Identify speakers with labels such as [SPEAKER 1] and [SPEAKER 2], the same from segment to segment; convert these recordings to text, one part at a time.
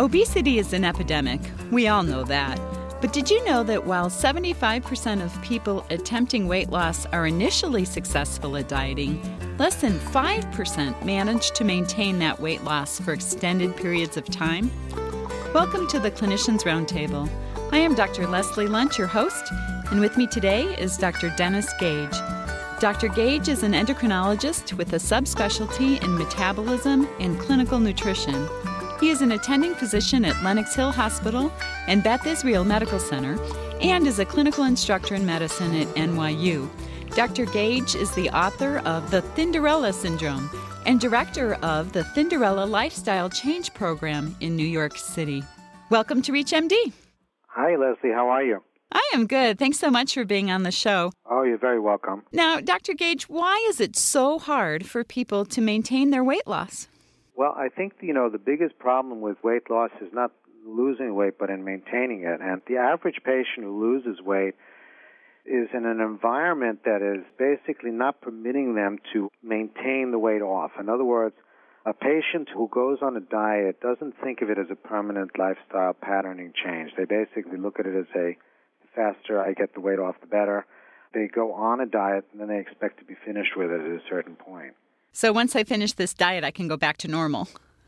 [SPEAKER 1] Obesity is an epidemic. We all know that. But did you know that while 75% of people attempting weight loss are initially successful at dieting, less than 5% manage to maintain that weight loss for extended periods of time? Welcome to the Clinicians Roundtable. I am Dr. Leslie Lundt, your host, and with me today is Dr. Dennis Gage. Dr. Gage is an endocrinologist with a subspecialty in metabolism and clinical nutrition. He is an attending physician at Lenox Hill Hospital and Beth Israel Medical Center and is a clinical instructor in medicine at NYU. Dr. Gage is the author of The Thinderella Syndrome and director of the Thinderella Lifestyle Change Program in New York City. Welcome to ReachMD.
[SPEAKER 2] Hi, Leslie. How are you?
[SPEAKER 1] I am good. Thanks so much for being on the show.
[SPEAKER 2] Oh, you're very welcome.
[SPEAKER 1] Now, Dr. Gage, why is it so hard for people to maintain their weight loss?
[SPEAKER 2] Well, I think, you know, the biggest problem with weight loss is not losing weight, but in maintaining it. And the average patient who loses weight is in an environment that is basically not permitting them to maintain the weight off. In other words, a patient who goes on a diet doesn't think of it as a permanent lifestyle patterning change. They basically look at it as a faster I get the weight off, the better. They go on a diet and then they expect to be finished with it at a certain point.
[SPEAKER 1] So once I finish this diet, I can go back to normal.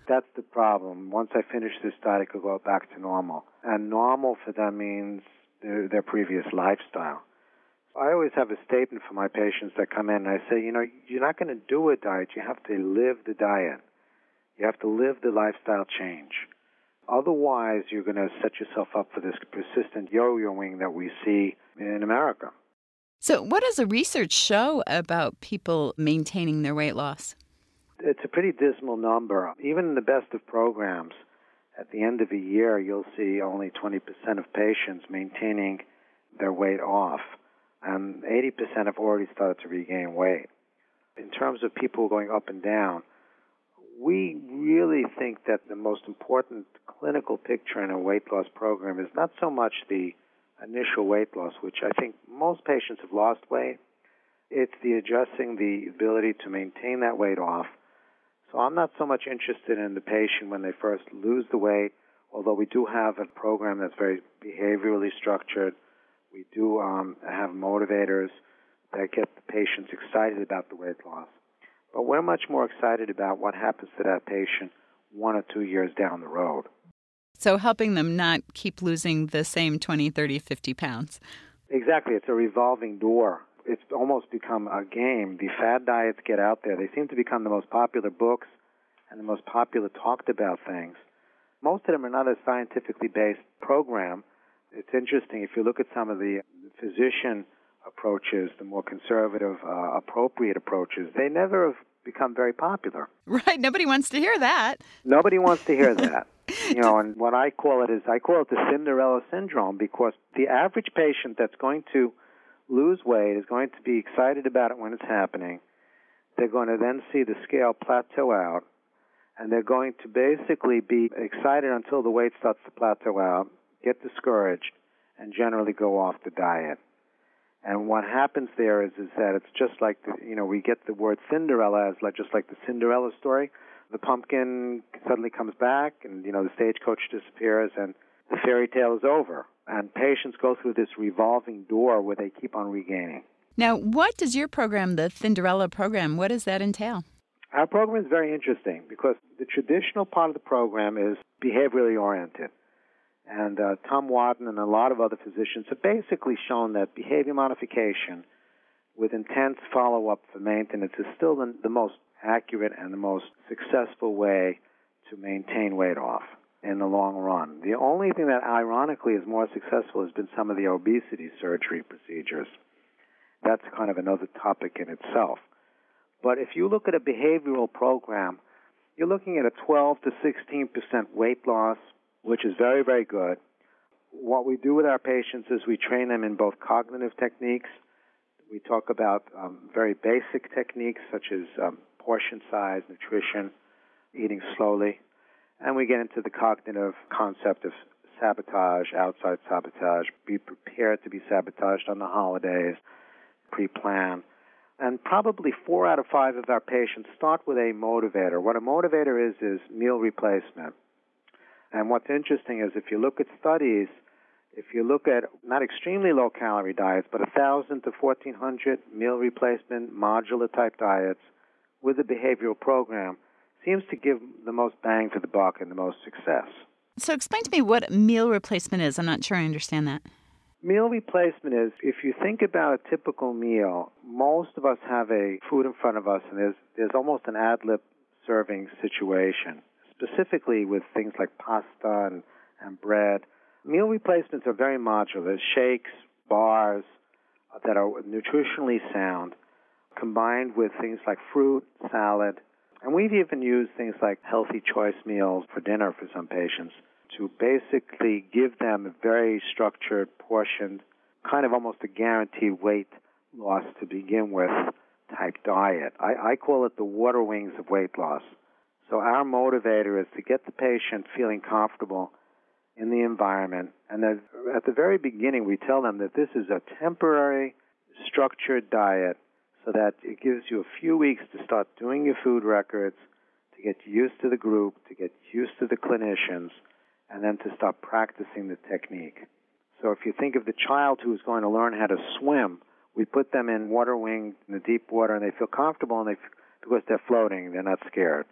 [SPEAKER 2] That's the problem. Once I finish this diet, I could go back to normal. And normal for them means their, their previous lifestyle. I always have a statement for my patients that come in, and I say, you know, you're not going to do a diet. You have to live the diet. You have to live the lifestyle change. Otherwise, you're going to set yourself up for this persistent yo-yoing that we see in America.
[SPEAKER 1] So, what does the research show about people maintaining their weight loss?
[SPEAKER 2] It's a pretty dismal number. Even in the best of programs, at the end of a year, you'll see only 20% of patients maintaining their weight off, and 80% have already started to regain weight. In terms of people going up and down, we really think that the most important clinical picture in a weight loss program is not so much the initial weight loss, which I think most patients have lost weight. It's the adjusting the ability to maintain that weight off. So I'm not so much interested in the patient when they first lose the weight, although we do have a program that's very behaviorally structured. We do um, have motivators that get the patients excited about the weight loss. But we're much more excited about what happens to that patient one or two years down the road.
[SPEAKER 1] So helping them not keep losing the same 20, 30, 50 pounds.
[SPEAKER 2] Exactly. It's a revolving door. It's almost become a game. The fad diets get out there. They seem to become the most popular books and the most popular talked about things. Most of them are not a scientifically based program. It's interesting if you look at some of the physician approaches, the more conservative, uh, appropriate approaches, they never have become very popular.
[SPEAKER 1] Right. Nobody wants to hear that.
[SPEAKER 2] Nobody wants to hear that. you know, and what I call it is I call it the Thinderella syndrome because the average patient that's going to lose weight is going to be excited about it when it's happening. They're going to then see the scale plateau out, and they're going to basically be excited until the weight starts to plateau out, get discouraged, and generally go off the diet. And what happens there is is that it's just like the, you know we get the word Thinderella as like just like the Cinderella story. The pumpkin suddenly comes back, and you know the stagecoach disappears, and the fairy tale is over. And patients go through this revolving door where they keep on regaining.
[SPEAKER 1] Now, what does your program, the Thinderella program, what does that entail?
[SPEAKER 2] Our program is very interesting because the traditional part of the program is behaviorally oriented. And uh, Tom Wadden and a lot of other physicians have basically shown that behavior modification with intense follow up for maintenance is still the, the most accurate and the most successful way to maintain weight off in the long run. The only thing that ironically is more successful has been some of the obesity surgery procedures. That's kind of another topic in itself. But if you look at a behavioral program, you're looking at a 12 to 16% weight loss which is very, very good. What we do with our patients is we train them in both cognitive techniques. We talk about um, very basic techniques such as um, portion size, nutrition, eating slowly, and we get into the cognitive concept of sabotage, outside sabotage, be prepared to be sabotaged on the holidays, pre-plan. And probably four out of five of our patients start with a motivator. What a motivator is is meal replacement And what's interesting is if you look at studies, if you look at not extremely low calorie diets, but 1,000 to 1,400 meal replacement modular type diets with a behavioral program, seems to give the most bang for the buck and the most success.
[SPEAKER 1] So, explain to me what meal replacement is. I'm not sure I understand that.
[SPEAKER 2] Meal replacement is if you think about a typical meal, most of us have a food in front of us, and there's there's almost an ad lib serving situation, specifically with things like pasta and, and bread. Meal replacements are very modular. There's shakes, bars that are nutritionally sound, combined with things like fruit, salad, and we've even used things like healthy choice meals for dinner for some patients to basically give them a very structured, portioned, kind of almost a guaranteed weight loss to begin with type diet. I, I call it the water wings of weight loss. So our motivator is to get the patient feeling comfortable in the environment. And at the very beginning, we tell them that this is a temporary, structured diet so that it gives you a few weeks to start doing your food records, to get used to the group, to get used to the clinicians, and then to start practicing the technique. So if you think of the child who is going to learn how to swim, we put them in water wing in the deep water and they feel comfortable and they because they're floating, they're not scared.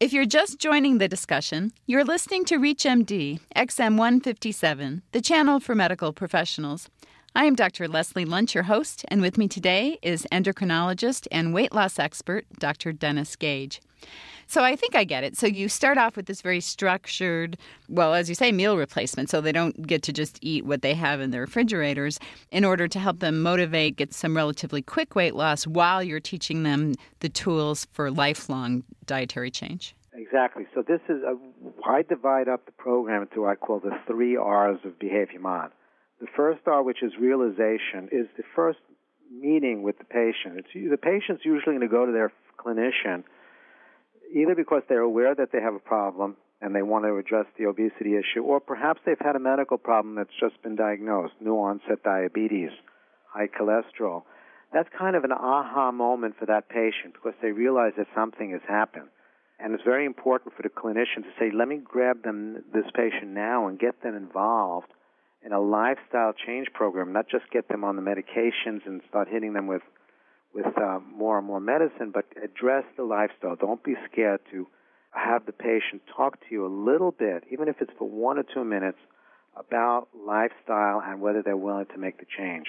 [SPEAKER 1] If you're just joining the discussion, you're listening to ReachMD XM 157, the channel for medical professionals. I am Dr. Leslie Lundt, your host, and with me today is endocrinologist and weight loss expert, Dr. Dennis Gage. So I think I get it. So you start off with this very structured, well, as you say, meal replacement, so they don't get to just eat what they have in their refrigerators in order to help them motivate, get some relatively quick weight loss while you're teaching them the tools for lifelong dietary change.
[SPEAKER 2] Exactly. So this is a, I divide up the program into what I call the three R's of Behavior Mod. The first R, which is realization, is the first meeting with the patient. It's the patient's usually going to go to their clinician either because they're aware that they have a problem and they want to address the obesity issue, or perhaps they've had a medical problem that's just been diagnosed, new onset diabetes, high cholesterol. That's kind of an aha moment for that patient because they realize that something has happened. And it's very important for the clinician to say, let me grab them, this patient now and get them involved in a lifestyle change program, not just get them on the medications and start hitting them with with uh, more and more medicine, but address the lifestyle. Don't be scared to have the patient talk to you a little bit, even if it's for one or two minutes, about lifestyle and whether they're willing to make the change.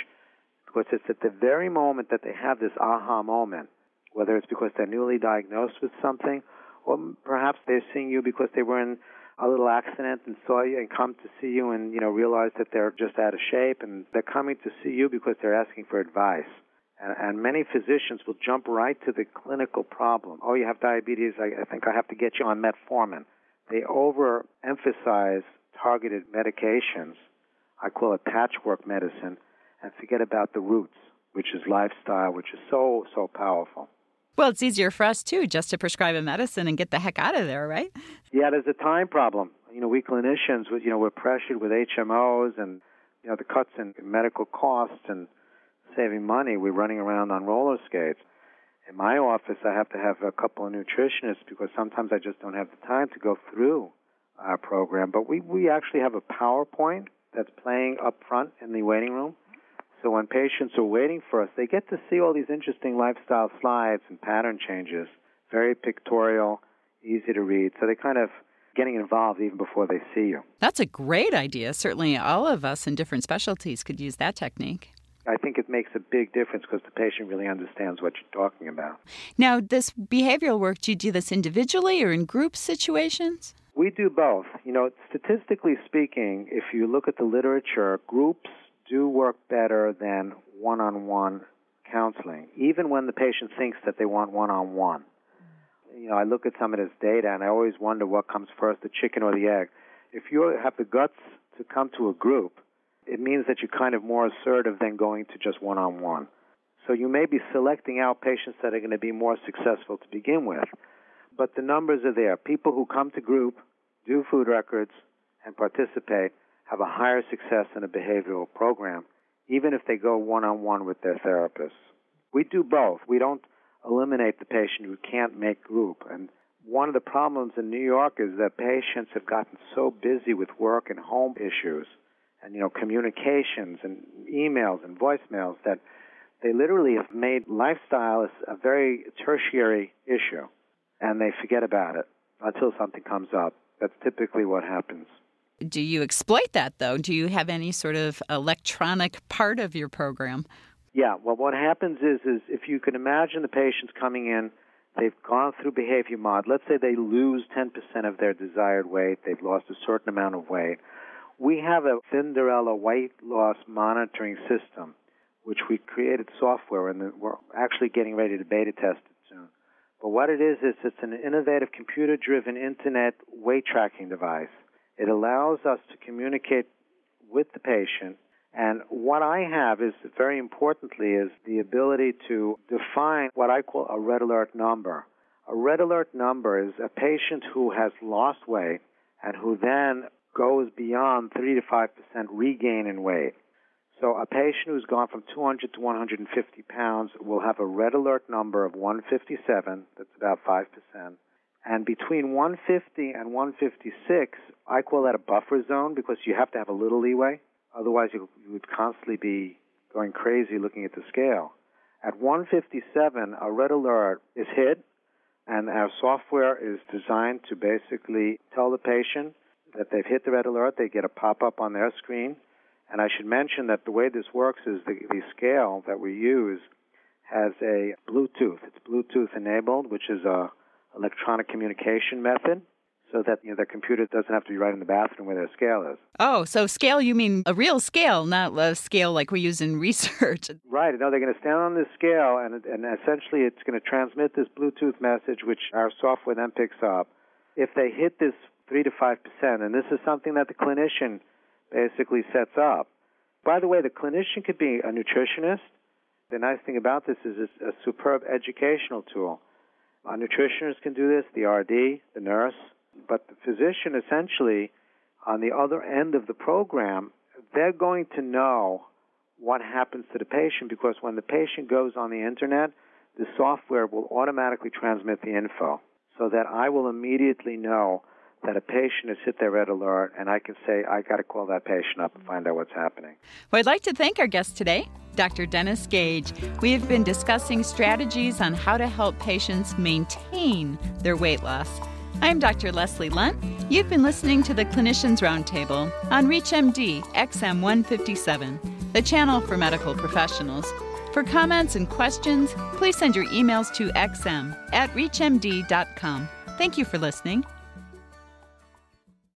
[SPEAKER 2] Because it's at the very moment that they have this aha moment, whether it's because they're newly diagnosed with something, or perhaps they're seeing you because they were in a little accident and saw you and come to see you and you know realize that they're just out of shape and they're coming to see you because they're asking for advice. And, and many physicians will jump right to the clinical problem. Oh, you have diabetes. I, I think I have to get you on metformin. They overemphasize targeted medications. I call it patchwork medicine, and forget about the roots, which is lifestyle, which is so so powerful.
[SPEAKER 1] Well, it's easier for us too, just to prescribe a medicine and get the heck out of there, right?
[SPEAKER 2] Yeah, there's a time problem. You know, we clinicians, you know, we're pressured with HMOs and you know the cuts in medical costs and saving money. We're running around on roller skates. In my office, I have to have a couple of nutritionists because sometimes I just don't have the time to go through our program. But we, we actually have a PowerPoint that's playing up front in the waiting room. So when patients are waiting for us, they get to see all these interesting lifestyle slides and pattern changes. Very pictorial, easy to read. So they kind of getting involved even before they see you.
[SPEAKER 1] That's a great idea. Certainly, all of us in different specialties could use that technique.
[SPEAKER 2] I think it makes a big difference because the patient really understands what you're talking about.
[SPEAKER 1] Now, this behavioral work, do you do this individually or in group situations?
[SPEAKER 2] We do both. You know, statistically speaking, if you look at the literature, groups do work better than one on one counseling, even when the patient thinks that they want one on one. You know, I look at some of this data and I always wonder what comes first, the chicken or the egg. If you have the guts to come to a group, it means that you're kind of more assertive than going to just one on one. So you may be selecting out patients that are going to be more successful to begin with. But the numbers are there. People who come to group, do food records, and participate have a higher success in a behavioral program, even if they go one on one with their therapist. We do both. We don't eliminate the patient who can't make group. And one of the problems in New York is that patients have gotten so busy with work and home issues and you know communications and emails and voicemails that they literally have made lifestyle a very tertiary issue and they forget about it until something comes up. That's typically what happens.
[SPEAKER 1] Do you exploit that though? Do you have any sort of electronic part of your program?
[SPEAKER 2] Yeah, well what happens is is if you can imagine the patients coming in They've gone through behavior mod. Let's say they lose 10% of their desired weight. They've lost a certain amount of weight. We have a Thinderella weight loss monitoring system, which we created software, and we're actually getting ready to beta test it soon. But what it is, is it's an innovative computer-driven internet weight tracking device. It allows us to communicate with the patient and what I have is very importantly is the ability to define what I call a red alert number. A red alert number is a patient who has lost weight and who then goes beyond 3 to 5% regain in weight. So a patient who's gone from 200 to 150 pounds will have a red alert number of 157, that's about 5%. And between 150 and 156, I call that a buffer zone because you have to have a little leeway. Otherwise, you, you would constantly be going crazy looking at the scale. At 157, a red alert is hit, and our software is designed to basically tell the patient that they've hit the red alert. They get a pop up on their screen. And I should mention that the way this works is the, the scale that we use has a Bluetooth. It's Bluetooth enabled, which is a electronic communication method so that you know the computer doesn't have to be right in the bathroom where their scale is.
[SPEAKER 1] Oh, so scale you mean a real scale, not a scale like we use in research.
[SPEAKER 2] Right. No, they're going to stand on this scale, and and essentially it's going to transmit this Bluetooth message, which our software then picks up. If they hit this three to five percent, and this is something that the clinician basically sets up. By the way, the clinician could be a nutritionist. The nice thing about this is it's a superb educational tool. Uh, A nutritionist can do this, the RD, the nurse, but the physician essentially, on the other end of the program, they're going to know what happens to the patient because when the patient goes on the internet, the software will automatically transmit the info so that I will immediately know that a patient has hit their red alert and I can say, I got to call that patient up and find out what's happening.
[SPEAKER 1] Well, I'd like to thank our guest today, Dr. Dennis Gage. We have been discussing strategies on how to help patients maintain their weight loss. I'm Dr. Leslie Lundt. You've been listening to the Clinicians Roundtable on ReachMD XM 157, the channel for medical professionals. For comments and questions, please send your emails to xm at reachmd.com. Thank you for listening.